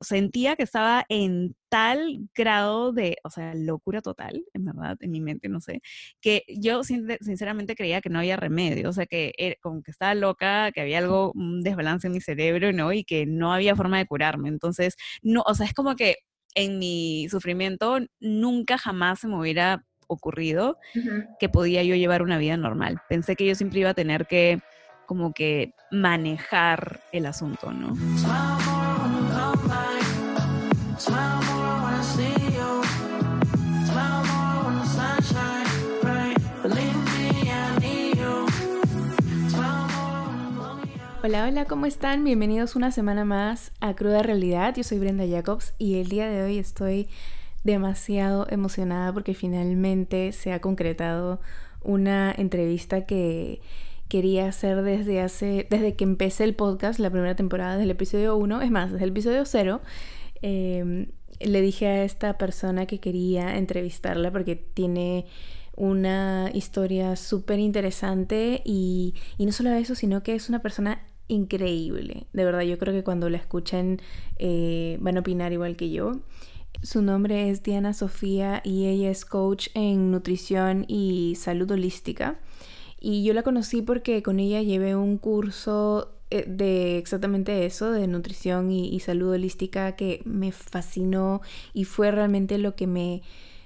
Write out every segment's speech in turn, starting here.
sentía que estaba en tal grado de, o sea, locura total, en verdad, en mi mente, no sé, que yo sinceramente creía que no había remedio, o sea, que como que estaba loca, que había algo, un desbalance en mi cerebro, ¿no? Y que no había forma de curarme. Entonces, no, o sea, es como que en mi sufrimiento nunca jamás se me hubiera ocurrido que podía yo llevar una vida normal. Pensé que yo siempre iba a tener que como que manejar el asunto, ¿no? Hola, hola, ¿cómo están? Bienvenidos una semana más a Cruda Realidad. Yo soy Brenda Jacobs y el día de hoy estoy demasiado emocionada porque finalmente se ha concretado una entrevista que quería hacer desde hace, desde que empecé el podcast, la primera temporada, desde el episodio 1, es más, desde el episodio 0. Em, le dije a esta persona que quería entrevistarla porque tiene una historia súper interesante y, no solo eso, sino que es una persona increíble. De verdad, yo creo que cuando la escuchen eh, van a opinar igual que yo. Su nombre es Diana Sofía y ella es coach en nutrición y salud holística. Y yo la conocí porque con ella llevé un curso de exactamente eso, de nutrición y, salud holística, que me fascinó y fue realmente lo que me,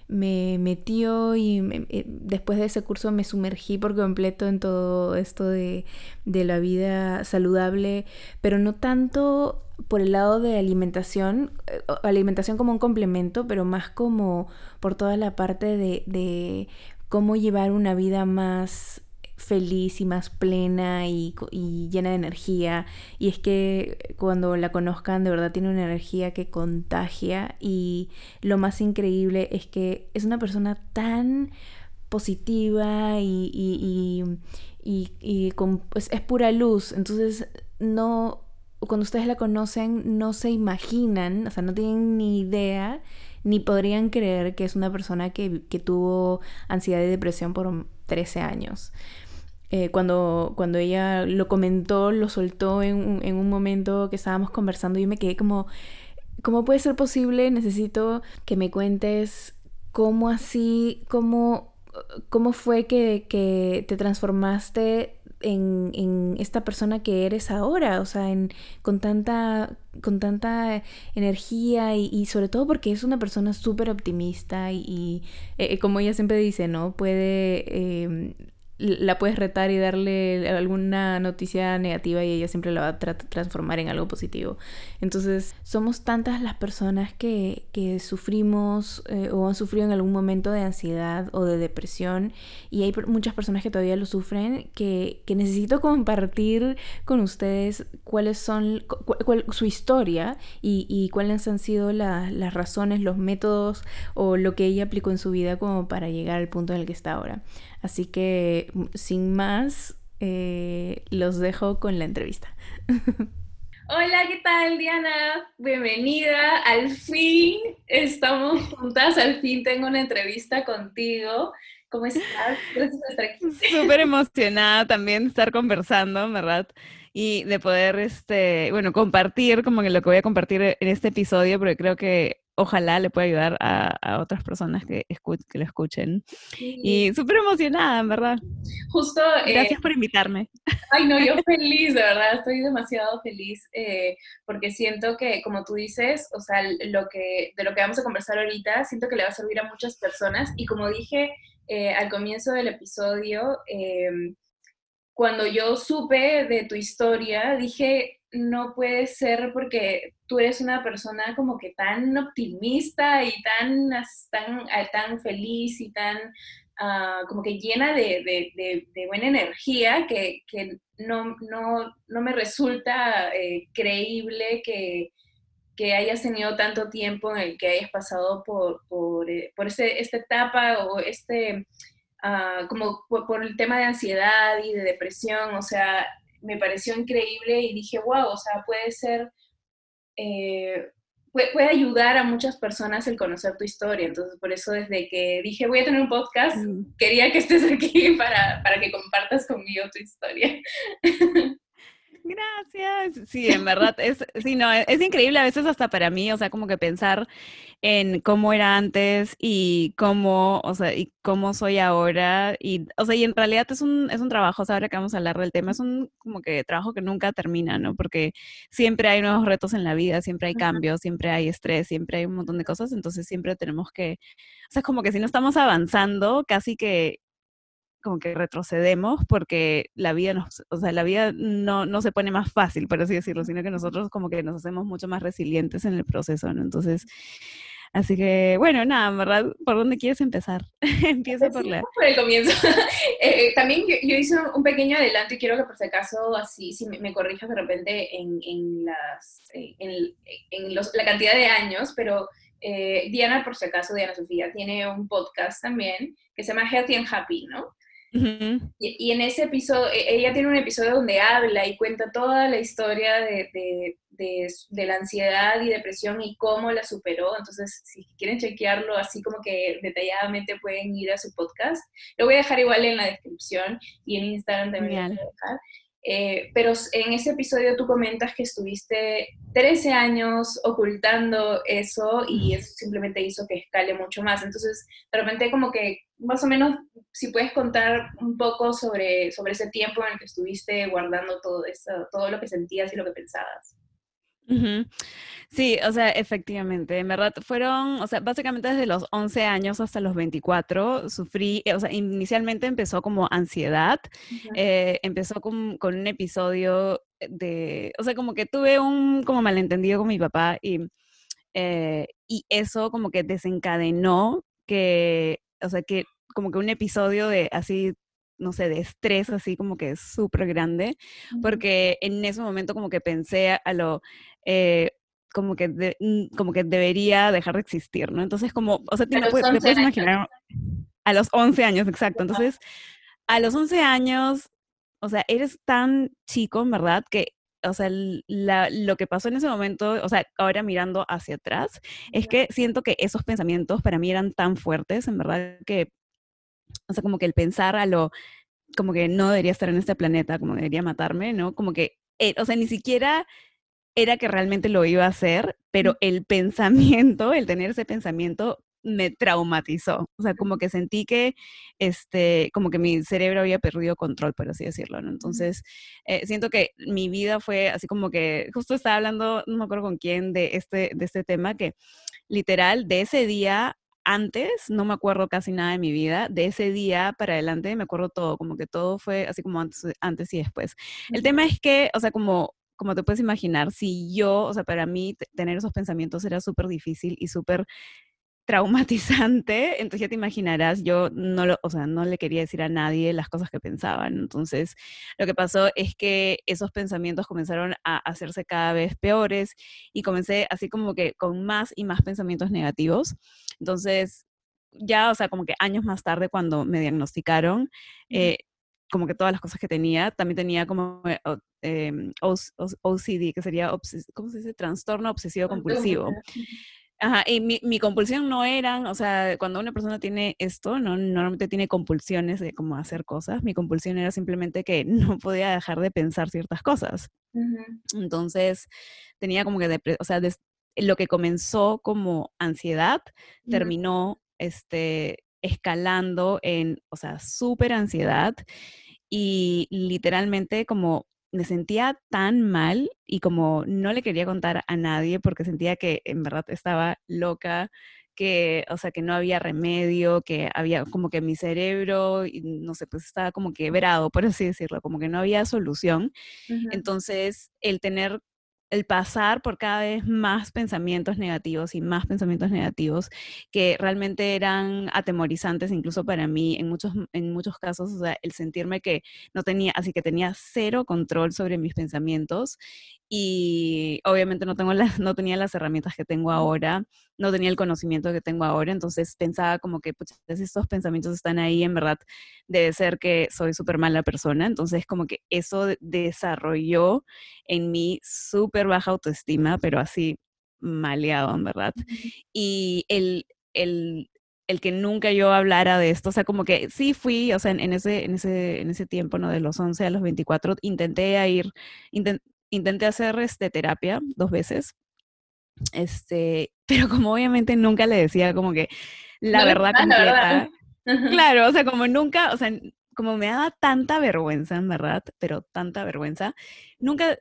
me metió y eh, después de ese curso me sumergí por completo en todo esto de, la vida saludable, pero no tanto por el lado de alimentación, eh, alimentación como un complemento, pero más como por toda la parte de cómo llevar una vida más feliz y más plena y, llena de energía. Y es que cuando la conozcan, de verdad tiene una energía que contagia. Y lo más increíble es que es una persona tan positiva y, y, pues, es pura luz. Entonces, no. Cuando ustedes la conocen, no se imaginan, o sea, no tienen ni idea ni podrían creer que es una persona que, que tuvo ansiedad y depresión por 13 años. Eh, cuando, cuando ella lo comentó, lo soltó en, en un momento que estábamos conversando, yo me quedé como, ¿cómo puede ser posible? Necesito que me cuentes cómo así, cómo, cómo fue que, que te transformaste en, en, esta persona que eres ahora, o sea, en, con, tanta, con tanta energía y, sobre todo porque es una persona súper optimista y, eh, como ella siempre dice, ¿no? Puede eh, la puedes retar y darle alguna noticia negativa y ella siempre la va a transformar en algo positivo. Entonces, somos tantas las personas que, que sufrimos eh, o han sufrido en algún momento de ansiedad o de depresión y hay muchas personas que todavía lo sufren que, que necesito compartir con ustedes cuáles son su historia y, y, cuáles han sido las razones, los métodos o lo que ella aplicó en su vida como para llegar al punto en el que está ahora. Así que sin más, eh, los dejo con la entrevista. Hola, ¿qué tal Diana? Bienvenida. Al fin estamos juntas, al fin tengo una entrevista contigo. ¿Cómo estás? Gracias por estar aquí. Súper emocionada también de estar conversando, ¿verdad? Y de poder, este, bueno, compartir como que lo que voy a compartir en este episodio, porque creo que ojalá le pueda ayudar a, otras personas que, que lo escuchen. Y súper emocionada, en verdad. Justo. Gracias eh, por invitarme. Ay, no, yo feliz, de verdad, estoy demasiado feliz eh, porque siento que, como tú dices, o sea, lo que, de lo que vamos a conversar ahorita, siento que le va a servir a muchas personas. Y como dije eh, al comienzo del episodio, em, cuando yo supe de tu historia, dije, no puede ser porque tú eres una persona como que tan optimista y tan, tan, ah, tan feliz y tan ah, como que llena de, buena energía que, no, no, me resulta eh, creíble que, hayas tenido tanto tiempo en el que hayas pasado por, por, eh, esta etapa o este, ah, como por el tema de ansiedad y de depresión, o sea, me pareció increíble y dije, wow, o sea, puede ser, eh, puede, ayudar a muchas personas el conocer tu historia. Entonces, por eso desde que dije, voy a tener un podcast, quería que estés aquí para, para que compartas conmigo tu historia. Gracias. Sí, en verdad, es, sí, no, es increíble a veces hasta para mí, o sea, como que pensar en cómo era antes y cómo, o sea, y cómo soy ahora. Y, o sea, y en realidad es un, es un trabajo, o sea, ahora que vamos a hablar del tema, es un como que trabajo que nunca termina, ¿no? Porque siempre hay nuevos retos en la vida, siempre hay cambios, siempre hay estrés, siempre hay un montón de cosas, entonces siempre tenemos que, o sea, como que si no estamos avanzando, casi que como que retrocedemos porque la vida nos, o sea, la vida no, no se pone más fácil, por así decirlo, sino que nosotros como que nos hacemos mucho más resilientes en el proceso, ¿no? Entonces, así que, bueno, nada, ¿verdad? ¿Por dónde quieres empezar? Empieza por la... Por el comienzo. Eh, eh, también yo, hice un pequeño adelanto y quiero que por si acaso, así, si me, corrijas de repente en, en las, eh, en, en los, la cantidad de años, pero Diana, por si acaso, Diana Sofía, tiene un podcast también que se llama Healthy and Happy, ¿no? Y, en ese episodio, e, ella tiene un episodio donde habla y cuenta toda la historia de, de, de, la ansiedad y depresión y cómo la superó. Entonces, si quieren chequearlo así como que detalladamente pueden ir a su podcast. Lo voy a dejar igual en la descripción y en Instagram también lo voy a dejar. Eh, pero en ese episodio tú comentas que estuviste 13 años ocultando eso y eso simplemente hizo que escale mucho más. Entonces, de repente como que más o menos si puedes contar un poco sobre, sobre ese tiempo en el que estuviste guardando todo eso, todo lo que sentías y lo que pensabas. Sí, o sea, efectivamente, en verdad fueron, o sea, básicamente desde los 11 años hasta los 24 sufrí, eh, o sea, inicialmente empezó como ansiedad, eh, empezó con, con, un episodio de, o sea, como que tuve un como malentendido con mi papá y, eh, y eso como que desencadenó que, o sea, que como que un episodio de así no sé, de estrés así como que súper grande, porque en ese momento como que pensé a lo, eh, como que, mm, como que debería dejar de existir, ¿no? Entonces como, o sea, te, puedes, imaginar a los 11 años, exacto. Entonces, a los 11 años, o sea, eres tan chico, en verdad, que o sea, lo que pasó en ese momento, o sea, ahora mirando hacia atrás, es que siento que esos pensamientos para mí eran tan fuertes, en verdad, que o sea, como que el pensar a lo, como que no debería estar en este planeta, como debería matarme, ¿no? Como que, eh, o sea, ni siquiera era que realmente lo iba a hacer, pero el pensamiento, el tener ese pensamiento me traumatizó. O sea, como que sentí que, este, como que mi cerebro había perdido control, por así decirlo, ¿no? Entonces, eh, siento que mi vida fue así como que, justo estaba hablando, no me acuerdo con quién, de este, de este tema, que literal, de ese día antes no me acuerdo casi nada de mi vida, de ese día para adelante me acuerdo todo, como que todo fue así como antes, antes y después. El tema es que, o sea, como, como te puedes imaginar, si yo, o sea, para mí tener esos pensamientos era súper difícil y súper traumatizante, entonces ya te imaginarás, yo no lo, o sea, no le quería decir a nadie las cosas que pensaban. Entonces, lo que pasó es que esos pensamientos comenzaron a hacerse cada vez peores y comencé así como que con más y más pensamientos negativos. Entonces, ya, o sea, como que años más tarde cuando me diagnosticaron, eh, como que todas las cosas que tenía, también tenía como eh, OCD, que sería, ¿cómo se dice? Trastorno obsesivo compulsivo. Ajá, y mi, mi, compulsión no eran, o sea, cuando una persona tiene esto, no normalmente tiene compulsiones de cómo hacer cosas, mi compulsión era simplemente que no podía dejar de pensar ciertas cosas. Entonces, tenía como que, o sea, lo que comenzó como ansiedad, terminó este, escalando en, o sea, súper ansiedad y literalmente como me sentía tan mal y como no le quería contar a nadie porque sentía que en verdad estaba loca, que, o sea, que no había remedio, que había como que mi cerebro, no sé, pues estaba como quebrado, por así decirlo, como que no había solución. Entonces, el tener el pasar por cada vez más pensamientos negativos y más pensamientos negativos que realmente eran atemorizantes incluso para mí en muchos, en muchos casos, o sea, el sentirme que no tenía, así que tenía cero control sobre mis pensamientos y obviamente no, tengo las, no tenía las herramientas que tengo ahora, no tenía el conocimiento que tengo ahora, entonces pensaba como que pues, estos pensamientos están ahí, en verdad debe ser que soy súper mala persona, entonces como que eso desarrolló en mí súper baja autoestima, pero así maleado, en verdad. Y el, el el que nunca yo hablara de esto, o sea, como que sí fui, o sea, en, ese, en, ese, en ese tiempo, ¿no? De los 11 a los 24, intenté ir, intenté hacer este, terapia dos veces, este, pero como obviamente nunca le decía como que la verdad completa. Claro, o sea, como nunca, o sea, como me daba tanta vergüenza, en verdad, pero tanta vergüenza, nunca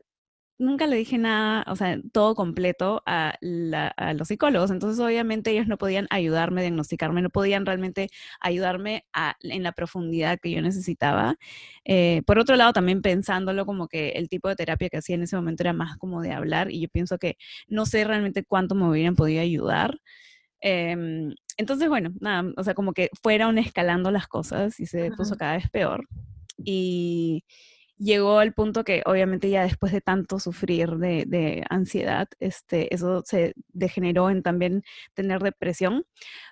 nunca le dije nada, o sea, todo completo a, los psicólogos. Entonces, obviamente, ellos no podían ayudarme, a diagnosticarme, no podían realmente ayudarme en la profundidad que yo necesitaba. Eh, por otro lado, también pensándolo como que el tipo de terapia que hacía en ese momento era más como de hablar y yo pienso que no sé realmente cuánto me hubieran podido ayudar. Em, entonces, bueno, nada, o sea, como que fueron escalando las cosas y se puso cada vez peor. Y llegó al punto que obviamente ya después de tanto sufrir de, ansiedad, este, eso se degeneró en también tener depresión,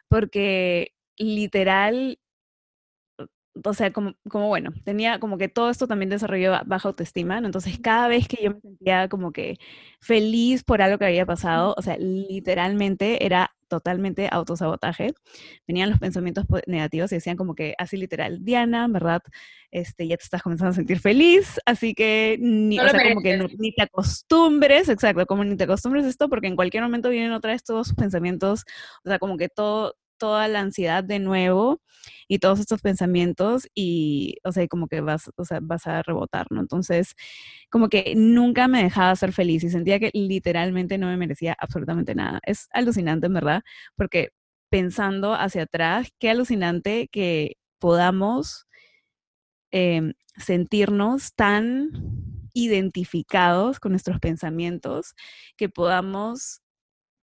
porque literal, o sea, como, como bueno, tenía como que todo esto también desarrolló baja autoestima, entonces cada vez que yo me sentía como que feliz por algo que había pasado, o sea, literalmente era totalmente autosabotaje. Venían los pensamientos negativos y decían como que así literal, Diana, ¿verdad? Este, ya te estás comenzando a sentir feliz, así que ni, o sea, como que ni te acostumbres, exacto, como ni te acostumbres a esto, porque en cualquier momento vienen otra vez todos sus pensamientos, o sea, como que todo, toda la ansiedad de nuevo y todos estos pensamientos y, o sea, como que vas, o sea, vas a rebotar, ¿no? Entonces, como que nunca me dejaba ser feliz y sentía que literalmente no me merecía absolutamente nada. Es alucinante, en verdad, porque pensando hacia atrás, qué alucinante que podamos em, sentirnos tan identificados con nuestros pensamientos, que podamos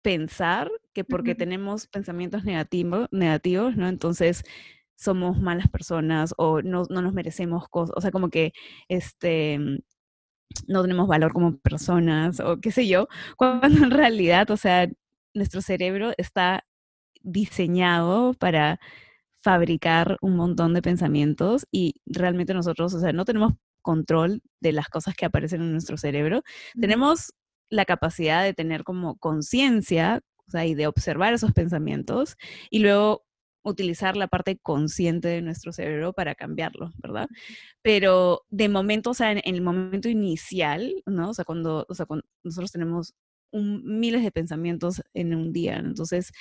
pensar que porque tenemos pensamientos negativos, negativos, ¿no? Entonces somos malas personas o no, nos merecemos cosas, o sea, como que este no tenemos valor como personas o qué sé yo, cuando en realidad, o sea, nuestro cerebro está diseñado para fabricar un montón de pensamientos y realmente nosotros, o sea, no tenemos control de las cosas que aparecen en nuestro cerebro. Tenemos la capacidad de tener como conciencia, o sea, y de observar esos pensamientos y luego utilizar la parte consciente de nuestro cerebro para cambiarlo, ¿verdad? Pero de momento, o sea, en, el momento inicial, ¿no? O sea, cuando, o sea, cuando nosotros tenemos miles de pensamientos en un día, entonces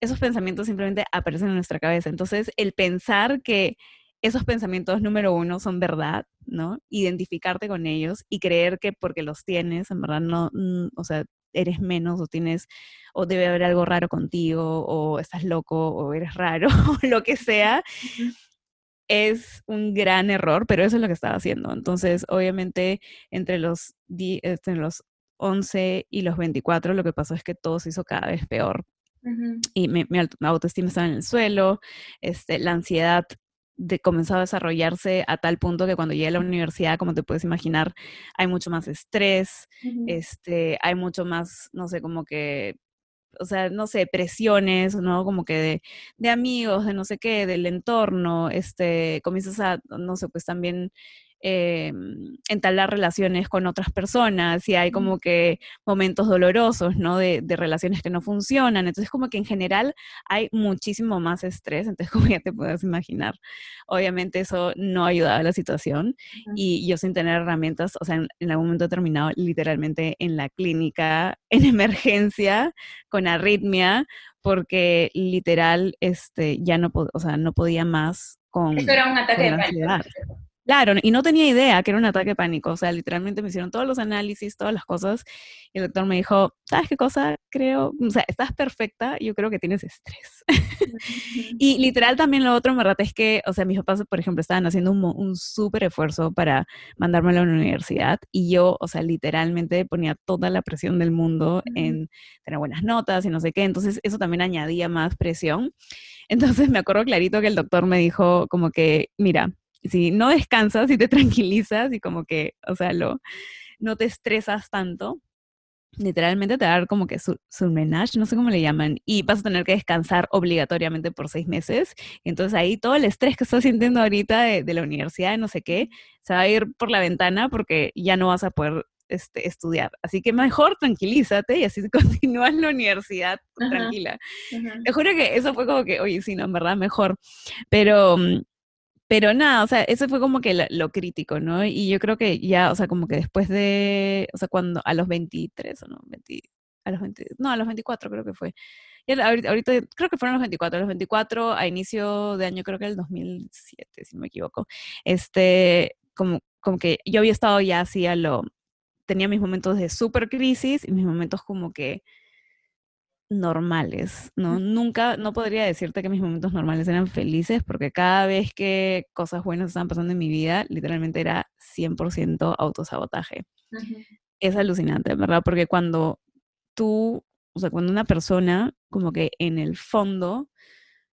esos pensamientos simplemente aparecen en nuestra cabeza. Entonces, el pensar que esos pensamientos, número uno, son verdad, ¿no? Identificarte con ellos y creer que porque los tienes, en verdad, no, mm, o sea, eres menos o tienes, o debe haber algo raro contigo, o estás loco, o eres raro, o lo que sea, es un gran error, pero eso es lo que estaba haciendo. Entonces, obviamente, entre los, entre los 11 y los 24, lo que pasó es que todo se hizo cada vez peor. Y mi, mi, autoestima estaba en el suelo, este, la ansiedad de, comenzó a desarrollarse a tal punto que cuando llegué a la universidad, como te puedes imaginar, hay mucho más estrés, este, hay mucho más, no sé, como que, o sea, no sé, presiones, ¿no? Como que de, de amigos, de no sé qué, del entorno, este, comienzas a, no sé, pues también eh, entablar relaciones con otras personas y hay como que momentos dolorosos, ¿no? De, relaciones que no funcionan. Entonces, como que en general hay muchísimo más estrés. Entonces, como ya te puedes imaginar, obviamente eso no ayudaba a la situación y yo sin tener herramientas, o sea, en, algún momento terminado literalmente en la clínica, en emergencia, con arritmia, porque literal, este, ya no, o sea, no podía más con... Eso era un ataque de pánico. Claro, y no tenía idea que era un ataque de pánico. O sea, literalmente me hicieron todos los análisis, todas las cosas. Y el doctor me dijo, ¿sabes qué cosa? Creo, o sea, estás perfecta, yo creo que tienes estrés. y literal también lo otro, me rata, es que, o sea, mis papás, por ejemplo, estaban haciendo un, un súper esfuerzo para mandarme a la universidad. Y yo, o sea, literalmente ponía toda la presión del mundo en tener buenas notas y no sé qué. Entonces, eso también añadía más presión. Entonces, me acuerdo clarito que el doctor me dijo como que, mira, si no descansas y te tranquilizas y como que, o sea, lo, no te estresas tanto, literalmente te va a dar como que su, menage, no sé cómo le llaman, y vas a tener que descansar obligatoriamente por seis meses. entonces ahí todo el estrés que estás sintiendo ahorita de, de, la universidad, no sé qué, se va a ir por la ventana porque ya no vas a poder este, estudiar. Así que mejor tranquilízate y así continúas la universidad tranquila. Te juro que eso fue como que, oye, sí, no, en verdad, mejor. Pero, mm, pero nada, o sea, eso fue como que lo, crítico, ¿no? Y yo creo que ya, o sea, como que después de, o sea, cuando, a los 23 o no, 20, a los 20, no, a los 24 creo que fue. Ahorita, ahorita, creo que fueron los 24, los 24 a inicio de año, creo que el 2007, si no me equivoco. Este, como, como que yo había estado ya así a lo, tenía mis momentos de super crisis y mis momentos como que normales, ¿no? Nunca, no podría decirte que mis momentos normales eran felices porque cada vez que cosas buenas estaban pasando en mi vida, literalmente era 100% autosabotaje. Es alucinante, ¿verdad? Porque cuando tú, o sea, cuando una persona como que en el fondo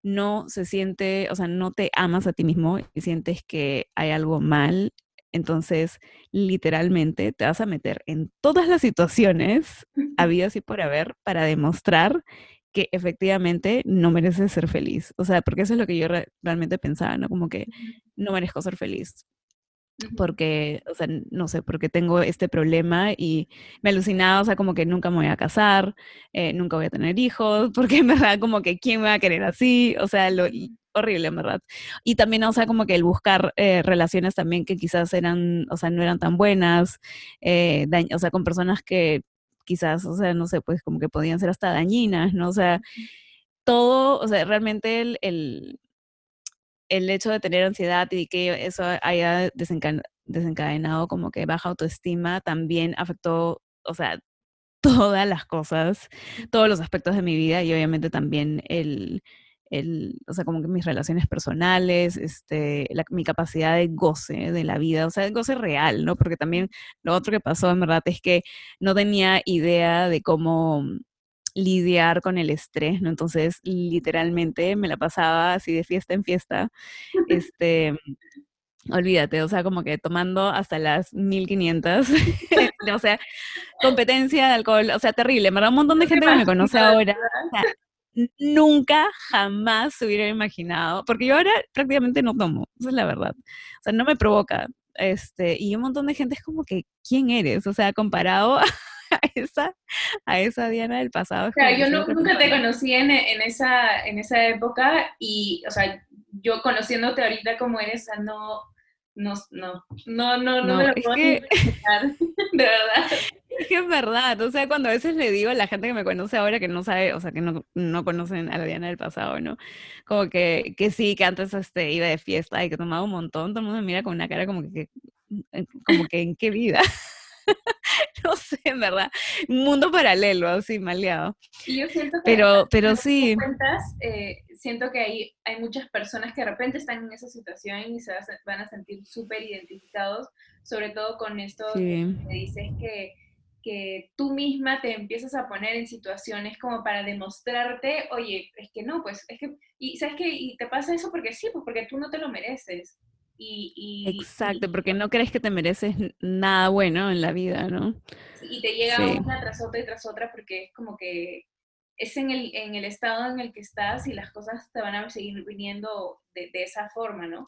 no se siente, o sea, no te amas a ti mismo y sientes que hay algo mal entonces, literalmente te vas a meter en todas las situaciones habidas y por haber para demostrar que efectivamente no mereces ser feliz. O sea, porque eso es lo que yo realmente pensaba, ¿no? Como que no merezco ser feliz. Porque, o sea, no sé, porque tengo este problema y me alucinaba, o sea, como que nunca me voy a casar, eh, nunca voy a tener hijos, porque en verdad como que quién me va a querer así, o sea, lo, horrible, en verdad. Y también, o sea, como que el buscar eh, relaciones también que quizás eran, o sea, no eran tan buenas, eh, o sea, con personas que quizás, o sea, no sé, pues como que podían ser hasta dañinas, ¿no? O sea, todo, o sea, realmente el, el, el hecho de tener ansiedad y que eso haya desencadenado como que baja autoestima también afectó, o sea, todas las cosas, todos los aspectos de mi vida y obviamente también el, el, o sea, como que mis relaciones personales, este, mi capacidad de goce de la vida, o sea, de goce real, ¿no? Porque también lo otro que pasó en verdad es que no tenía idea de cómo lidiar con el estrés, ¿no? Entonces, literalmente me la pasaba así de fiesta en fiesta, este, olvídate, o sea, como que tomando hasta las 1500, o sea, competencia de alcohol, o sea, terrible, me da un montón de gente que me conoce ahora, nunca, jamás se hubiera imaginado, porque yo ahora prácticamente no tomo, esa es la verdad. O sea, no me provoca. Este, y un montón de gente es como que, ¿quién eres? O sea, comparado a esa, a esa Diana del pasado. O sea, yo nunca te conocí en, en, esa, en esa época y, o sea, yo conociéndote ahorita como eres, o sea, no, no, no, no, no, no, me lo puedo que... de verdad. Es que es verdad, o sea, cuando a veces le digo a la gente que me conoce ahora que no sabe, o sea, que no, no conocen a la Diana del pasado, ¿no? Como que, que sí, que antes este, iba de fiesta y que tomaba un montón, todo el mundo me mira con una cara como que, como que ¿en qué vida? no sé, en verdad. Un mundo paralelo, así, maleado. Y yo siento que pero, pero sí. Cuentas, eh, siento que hay, hay muchas personas que de repente están en esa situación y se van a sentir súper identificados, sobre todo con esto que dices que, que tú misma te empiezas a poner en situaciones como para demostrarte, oye, es que no, pues es que, y sabes que, y te pasa eso porque sí, pues porque tú no te lo mereces. Y, Exacto, porque no crees que te mereces nada bueno en la vida, ¿no? Y te llega una tras otra y tras otra porque es como que es en el, en el estado en el que estás y las cosas te van a seguir viniendo de, de esa forma, ¿no?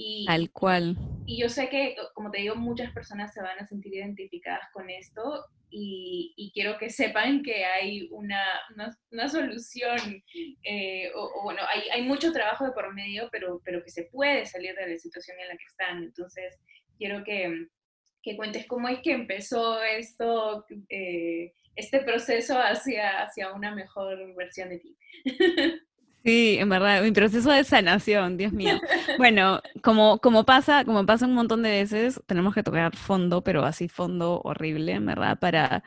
Y, Tal cual. Y yo sé que, como te digo, muchas personas se van a sentir identificadas con esto y, y quiero que sepan que hay una, una, una solución, eh, o, bueno, hay, hay, mucho trabajo de por medio, pero, pero que se puede salir de la situación en la que están. Entonces, quiero que, que cuentes cómo es que empezó esto. Eh, este proceso hacia, hacia una mejor versión de ti. Sí, en verdad, mi proceso de sanación, Dios mío. Bueno, como, como pasa, como pasa un montón de veces, tenemos que tocar fondo, pero así fondo horrible, en verdad, para,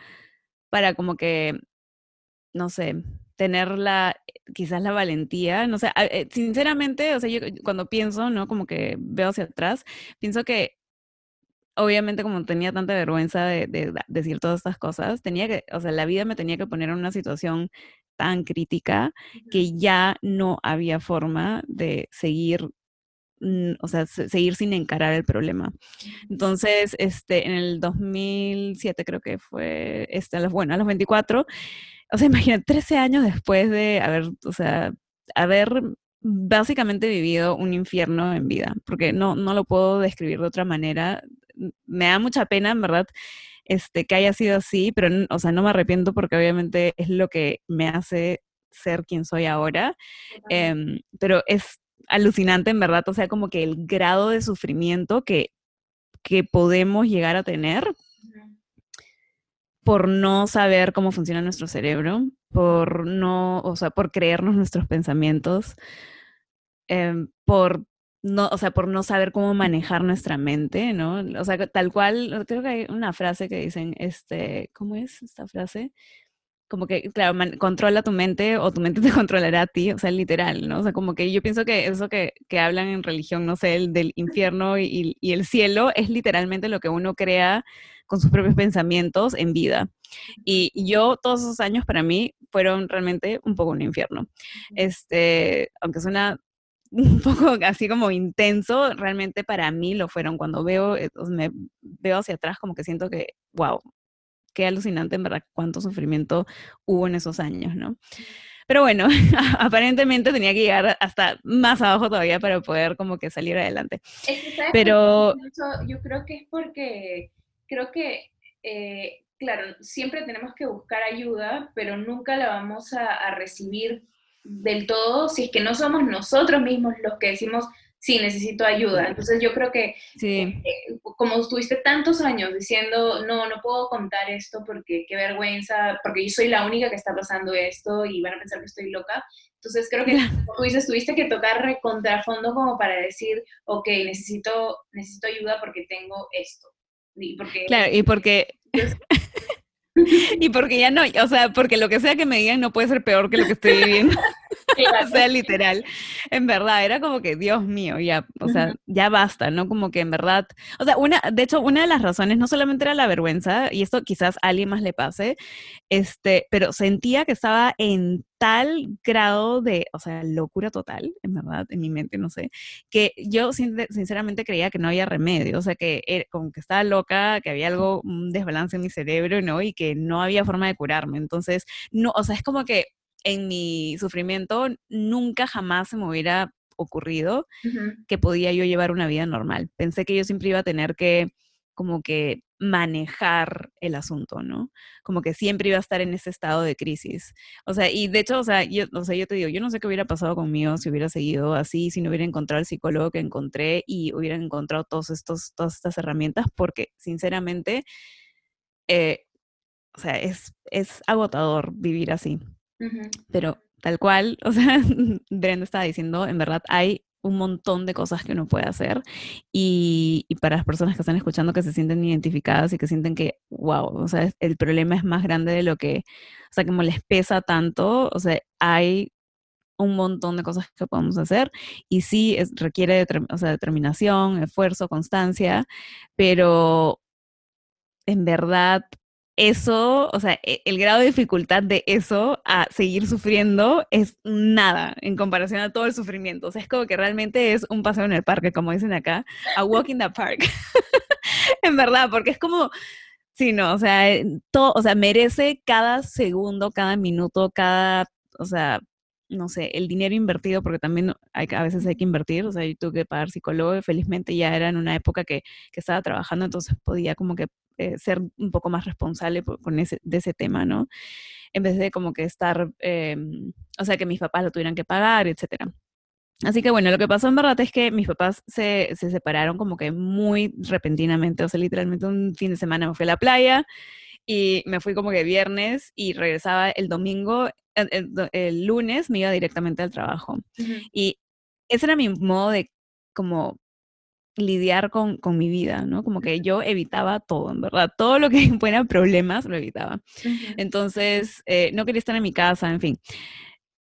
para como que, no sé, tener la, quizás la valentía, no sé, eh, sinceramente, o sea, yo cuando pienso, ¿no? Como que veo hacia atrás, pienso que obviamente como tenía tanta vergüenza de, decir todas estas cosas, tenía que, o sea, la vida me tenía que poner en una situación tan crítica que ya no había forma de seguir mm, o sea, seguir sin encarar el problema. Entonces, este, en el 2007 creo que fue, este, bueno, a los 24, o sea, imagínate, 13 años después de haber, o sea, haber básicamente vivido un infierno en vida, porque no, no lo puedo describir de otra manera. Me da mucha pena, en verdad, este, que haya sido así, pero, o sea, no me arrepiento porque obviamente es lo que me hace ser quien soy ahora, em, pero es alucinante en verdad, o sea, como que el grado de sufrimiento que, que podemos llegar a tener por no saber cómo funciona nuestro cerebro, por no, o sea, por creernos nuestros pensamientos, em, por no, o sea, por no saber cómo manejar nuestra mente, ¿no? O sea, tal cual, creo que hay una frase que dicen, este, ¿cómo es esta frase? Como que, claro, controla tu mente o tu mente te controlará a ti, o sea, literal, ¿no? O sea, como que yo pienso que eso que, que hablan en religión, no sé, el del infierno y, y el cielo, es literalmente lo que uno crea con sus propios pensamientos en vida. Y yo, todos esos años para mí fueron realmente un poco un infierno. Este, aunque suena un poco así como intenso, realmente para mí lo fueron. Cuando veo, eh, me veo hacia atrás, como que siento que, wow, qué alucinante en verdad cuánto sufrimiento hubo en esos años, ¿no? Pero bueno, aparentemente tenía que llegar hasta más abajo todavía para poder como que salir adelante. Pero yo creo que es porque creo que, eh, claro, siempre tenemos que buscar ayuda, pero nunca la vamos a, recibir del todo si es que no somos nosotros mismos los que decimos, sí, necesito ayuda. Entonces yo creo que eh, como estuviste tantos años diciendo, no, no puedo contar esto porque qué vergüenza, porque yo soy la única que está pasando esto y van a pensar que estoy loca. Entonces creo que, como tú dices, tuviste que tocar contrafondo como para decir, ok, necesito, necesito ayuda porque tengo esto claro, y porque... y porque ya no, o sea, porque lo que sea que me digan no puede ser peor que lo que estoy viviendo. o sea, literal. En verdad, era como que, Dios mío, ya, o sea, ya basta, ¿no? Como que en verdad, o sea, una, de hecho, una de las razones no solamente era la vergüenza, y esto quizás a alguien más le pase, este, pero sentía que estaba en tal grado de, o sea, locura total, en verdad, en mi mente, no sé, que yo sinceramente creía que no había remedio, o sea, que como que estaba loca, que había algo, un desbalance en mi cerebro, ¿no? Y que no había forma de curarme. Entonces, no, o sea, es como que en mi sufrimiento nunca jamás se me hubiera ocurrido que podía yo llevar una vida normal. Pensé que yo siempre iba a tener que como que manejar el asunto, ¿no? Como que siempre iba a estar en ese estado de crisis. O sea, y de hecho, o sea, yo, o sea, yo te digo, yo no sé qué hubiera pasado conmigo si hubiera seguido así, si no hubiera encontrado el psicólogo que encontré y hubiera encontrado todos estos, todas estas herramientas, porque sinceramente, eh, o sea, es, es agotador vivir así. Pero tal cual, o sea, Brenda estaba diciendo, en verdad hay un montón de cosas que uno puede hacer y, para las personas que están escuchando que se sienten identificadas y que sienten que, wow, o sea, el problema es más grande de lo que, o sea, como les pesa tanto, o sea, hay un montón de cosas que podemos hacer y sí es, requiere o sea, determinación, esfuerzo, constancia, pero en verdad eso, o sea, e, el grado de dificultad de eso a seguir sufriendo es nada en comparación a todo el sufrimiento. O sea, es como que realmente es un paseo en el parque, como dicen acá, a walk in the park. en verdad, porque es como, sí, no, o sea, todo, o sea, merece cada segundo, cada minuto, cada, o sea, no sé, el dinero invertido, porque también a veces hay que invertir, o sea, yo tuve que pagar psicólogo, y felizmente ya era en una época que, que estaba trabajando, entonces podía como que eh, ser un poco más responsable con ese, de ese tema, ¿no? En vez de como que estar, em, o sea, que mis papás lo tuvieran que pagar, etcétera. Así que bueno, lo que pasó en verdad es que mis papás se, se, separaron como que muy repentinamente, o sea, literalmente un fin de semana me fui a la playa y me fui como que viernes y regresaba el domingo, el, lunes me iba directamente al trabajo. Y ese era mi modo de como lidiar con, con, mi vida, ¿no? Como que yo evitaba todo, en verdad. Todo lo que fuera problemas lo evitaba. Entonces, eh, no quería estar en mi casa, en fin.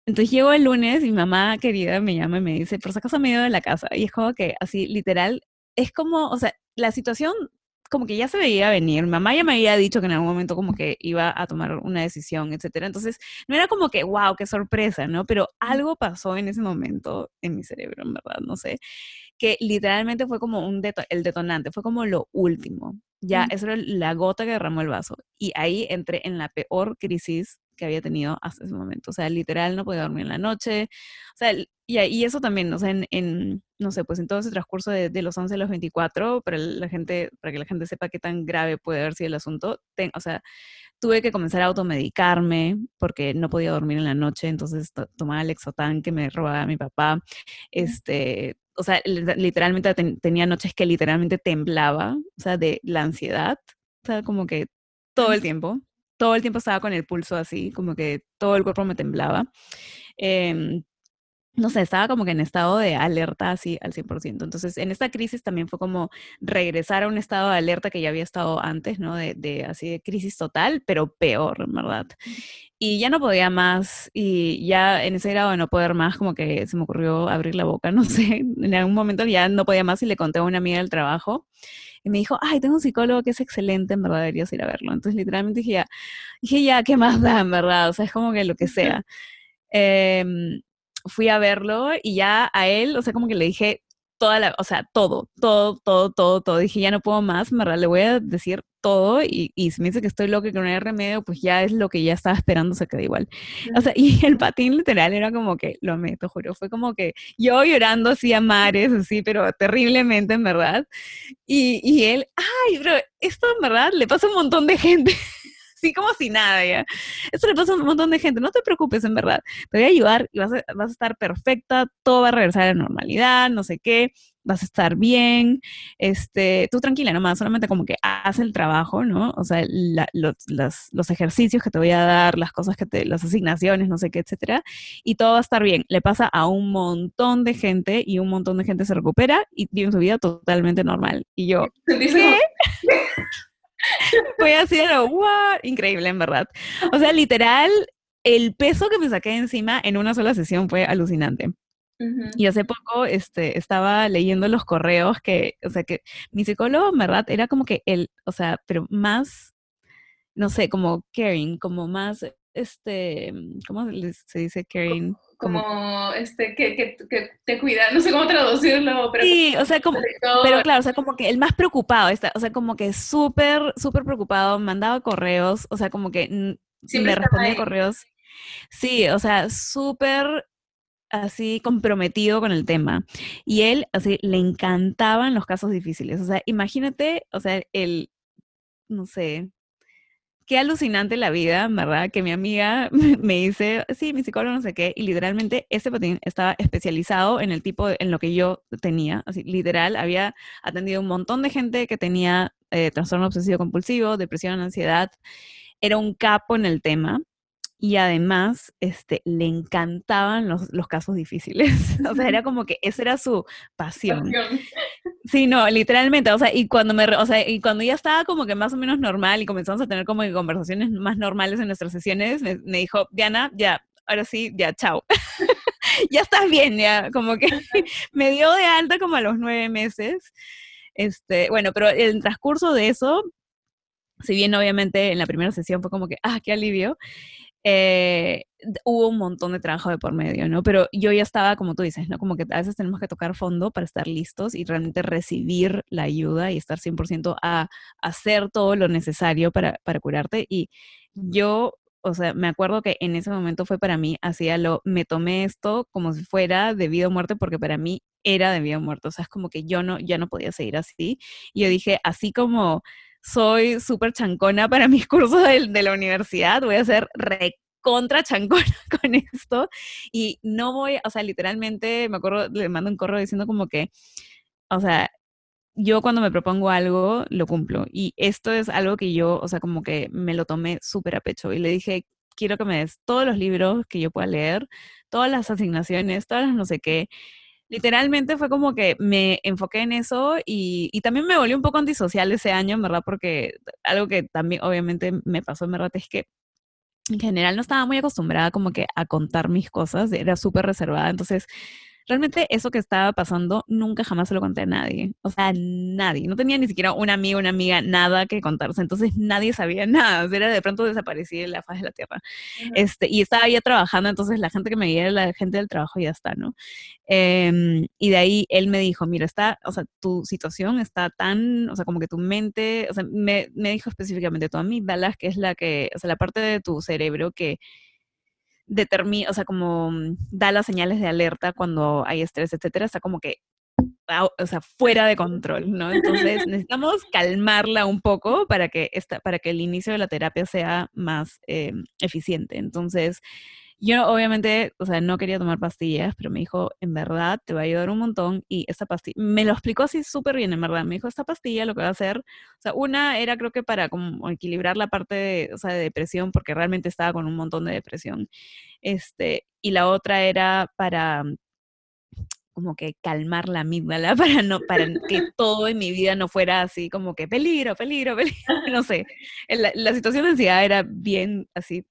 Entonces llego el lunes y mi mamá querida me llama y me dice, por si acaso me he ido de la casa. Y es como que así, literal, es como, o sea, la situación como que ya se veía venir. Mi mamá ya me había dicho que en algún momento como que iba a tomar una decisión, etcétera. Entonces, no era como que, wow, qué sorpresa, ¿no? Pero algo pasó en ese momento en mi cerebro, en verdad, no sé que literalmente fue como un el detonante, fue como lo último. Ya, eso era la gota que derramó el vaso. Y ahí entré en la peor crisis que había tenido hasta ese momento. O sea, literal no podía dormir en la noche. O sea, y, y eso también, o sea, en, no sé, pues en todo ese transcurso de, los 11 a los 24, para la gente, para que la gente sepa qué tan grave puede haber sido el asunto, o sea, tuve que comenzar a automedicarme porque no podía dormir en la noche, entonces tomaba el exotán que me robaba mi papá. Este, o sea, literalmente tenía noches que literalmente temblaba, o sea, de la ansiedad, o sea, como que todo el tiempo, todo el tiempo estaba con el pulso así, como que todo el cuerpo me temblaba. Eh, no sé, estaba como que en estado de alerta así al 100%. Entonces, en esta crisis también fue como regresar a un estado de alerta que ya había estado antes, ¿no? De, de así de crisis total, pero peor, en verdad. Y ya no podía más, y ya en ese grado de no poder más, como que se me ocurrió abrir la boca, no sé, en algún momento ya no podía más y le conté a una amiga del trabajo, y me dijo, ay, tengo un psicólogo que es excelente, en verdad deberías ir a verlo. Entonces, literalmente dije, ya, dije, ya, ¿qué más da, en verdad? O sea, es como que lo que sea. Eh, fui a verlo y ya a él, o sea, como que le dije toda la, o sea, todo, todo, todo, todo, todo. Dije, ya no puedo más, verdad, le voy a decir todo y, y si me dice que estoy loca y que no hay remedio, pues ya es lo que ya estaba esperando, se queda igual. O sea, y el patín literal era como que, lo meto, juro, fue como que yo llorando así a mares, así, pero terriblemente, en verdad. Y, y él, ay, pero esto en verdad le pasa a un montón de gente. Así como si nada, ¿ya? Esto le pasa a un montón de gente, no te preocupes, en verdad. Te voy a ayudar y vas a, vas a estar perfecta, todo va a regresar a la normalidad, no sé qué, vas a estar bien, este, tú tranquila nomás, solamente como que haz el trabajo, ¿no? O sea, los, los, ejercicios que te voy a dar, las cosas que te, las asignaciones, no sé qué, etcétera, y todo va a estar bien. Le pasa a un montón de gente y un montón de gente se recupera y vive su vida totalmente normal. Y yo, ¿qué? Fue así, wow, increíble en verdad. O sea, literal, el peso que me saqué encima en una sola sesión fue alucinante. Y hace poco este, estaba leyendo los correos que, o sea, que mi psicólogo, en verdad, era como que el, o sea, pero más, no sé, como caring, como más, este, ¿cómo se dice caring? como, este, que, te cuida, no sé cómo traducirlo, pero... Sí, o sea, como, pero claro, o sea, como que el más preocupado, está, o sea, como que súper, súper preocupado, mandaba correos, o sea, como que me respondía correos. Sí, o sea, súper así comprometido con el tema. Y él, así, le encantaban los casos difíciles. O sea, imagínate, o sea, el, no sé, qué alucinante la vida, ¿verdad? Que mi amiga me dice, sí, mi psicólogo no sé qué, y literalmente ese patín estaba especializado en el tipo, en lo que yo tenía, así, literal, había atendido un montón de gente que tenía eh, trastorno obsesivo compulsivo, depresión, ansiedad, era un capo en el tema, y además este, le encantaban los, los, casos difíciles. o sea, era como que esa era su pasión. Sí, no, literalmente. O sea, y cuando, me, o sea, y cuando ya estaba como que más o menos normal y comenzamos a tener como que conversaciones más normales en nuestras sesiones, me, dijo, Diana, ya, ahora sí, ya, chao. ya estás bien, ya, como que me dio de alta como a los nueve meses. Este, bueno, pero el transcurso de eso, si bien obviamente en la primera sesión fue como que, ah, qué alivio, eh, hubo un montón de trabajo de por medio, ¿no? Pero yo ya estaba, como tú dices, ¿no? Como que a veces tenemos que tocar fondo para estar listos y realmente recibir la ayuda y estar 100% a hacer todo lo necesario para, para curarte. Y yo, o sea, me acuerdo que en ese momento fue para mí, hacía lo, me tomé esto como si fuera de vida o muerte, porque para mí era de vida o muerte. O sea, es como que yo no, ya no podía seguir así. Y yo dije, así como soy súper chancona para mis cursos de, la universidad, voy a ser recontra chancona con esto. Y no voy, o sea, literalmente me acuerdo, le mando un correo diciendo como que, o sea, yo cuando me propongo algo, lo cumplo. Y esto es algo que yo, o sea, como que me lo tomé súper a pecho. Y le dije, quiero que me des todos los libros que yo pueda leer, todas las asignaciones, todas las no sé qué literalmente fue como que me enfoqué en eso y, y, también me volví un poco antisocial ese año, ¿verdad? Porque algo que también obviamente me pasó, en verdad, es que en general no estaba muy acostumbrada como que a contar mis cosas, era súper reservada, entonces realmente eso que estaba pasando nunca jamás se lo conté a nadie. O sea, nadie. No tenía ni siquiera un amigo, una amiga, nada que contarse. Entonces nadie sabía nada. Era de pronto desaparecí de la faz de la tierra. este, y estaba ya trabajando, entonces la gente que me veía era la gente del trabajo y ya está, ¿no? Em, y de ahí él me dijo, mira, está, o sea, tu situación está tan, o sea, como que tu mente, o sea, me, me dijo específicamente tu amígdala, que es la que, o sea, la parte de tu cerebro que determina, o sea, como mm, da las señales de alerta cuando hay estrés, etcétera, está como que o sea, fuera de control, ¿no? Entonces necesitamos calmarla un poco para que, esta, para que el inicio de la terapia sea más eh, eficiente. Entonces, yo obviamente, o sea, no quería tomar pastillas, pero me dijo, en verdad, te va a ayudar un montón. Y esta pastilla, me lo explicó así súper bien, en verdad. Me dijo, esta pastilla lo que va a hacer, o sea, una era creo que para como equilibrar la parte de, o sea, de depresión, porque realmente estaba con un montón de depresión. Este, y la otra era para como que calmar la amígdala para no para que todo en mi vida no fuera así como que peligro, peligro, peligro, no sé. La, la situación de ansiedad era bien así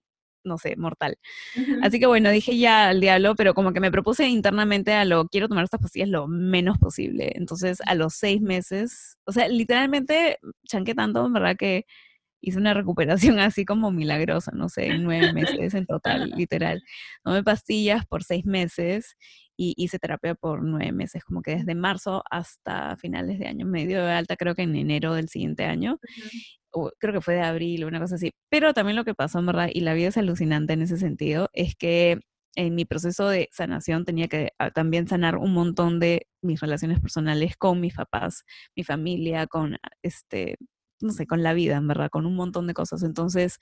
no sé, mortal. Así que bueno, dije ya al diablo, pero como que me propuse internamente a lo, quiero tomar estas pastillas lo menos posible. Entonces, a los seis meses, o sea, literalmente chanqué tanto, en verdad, que hice una recuperación así como milagrosa, no sé, en nueve meses en total, literal. Tomé pastillas por seis meses y hice terapia por nueve meses, como que desde marzo hasta finales de año, medio de alta, creo que en enero del siguiente año creo que fue de abril o una cosa así. Pero también lo que pasó, en verdad, y la vida es alucinante en ese sentido, es que en mi proceso de sanación tenía que ah, también sanar un montón de mis relaciones personales con mis papás, mi familia, con este, no sé, con la vida, en verdad, con un montón de cosas. Entonces,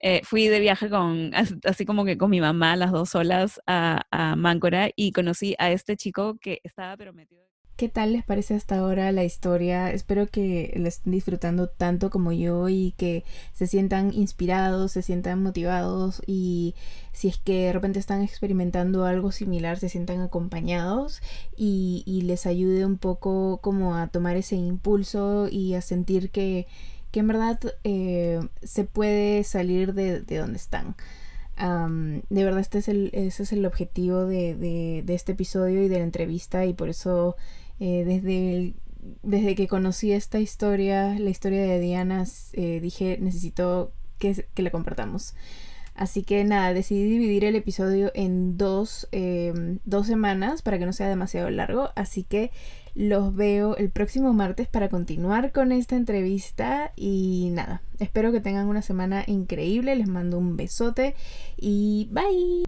eh, fui de viaje con, así como que con mi mamá, las dos solas, a, a Máncora y conocí a este chico que estaba pero metido ¿Qué tal les parece hasta ahora la historia? Espero que la estén disfrutando tanto como yo y que se sientan inspirados, se sientan motivados y si es que de repente están experimentando algo similar, se sientan acompañados y, les ayude un poco como a tomar ese impulso y a sentir que, que en verdad eh, se puede salir de, donde están. de verdad, este es el, ese es el objetivo de, de, este episodio y de la entrevista y por eso eh, desde, desde que conocí esta historia, la historia de Diana, eh, dije necesito que, que la compartamos. Así que nada, decidí dividir el episodio en dos, em, dos semanas para que no sea demasiado largo. Así que los veo el próximo martes para continuar con esta entrevista y nada, espero que tengan una semana increíble, les mando un besote y bye.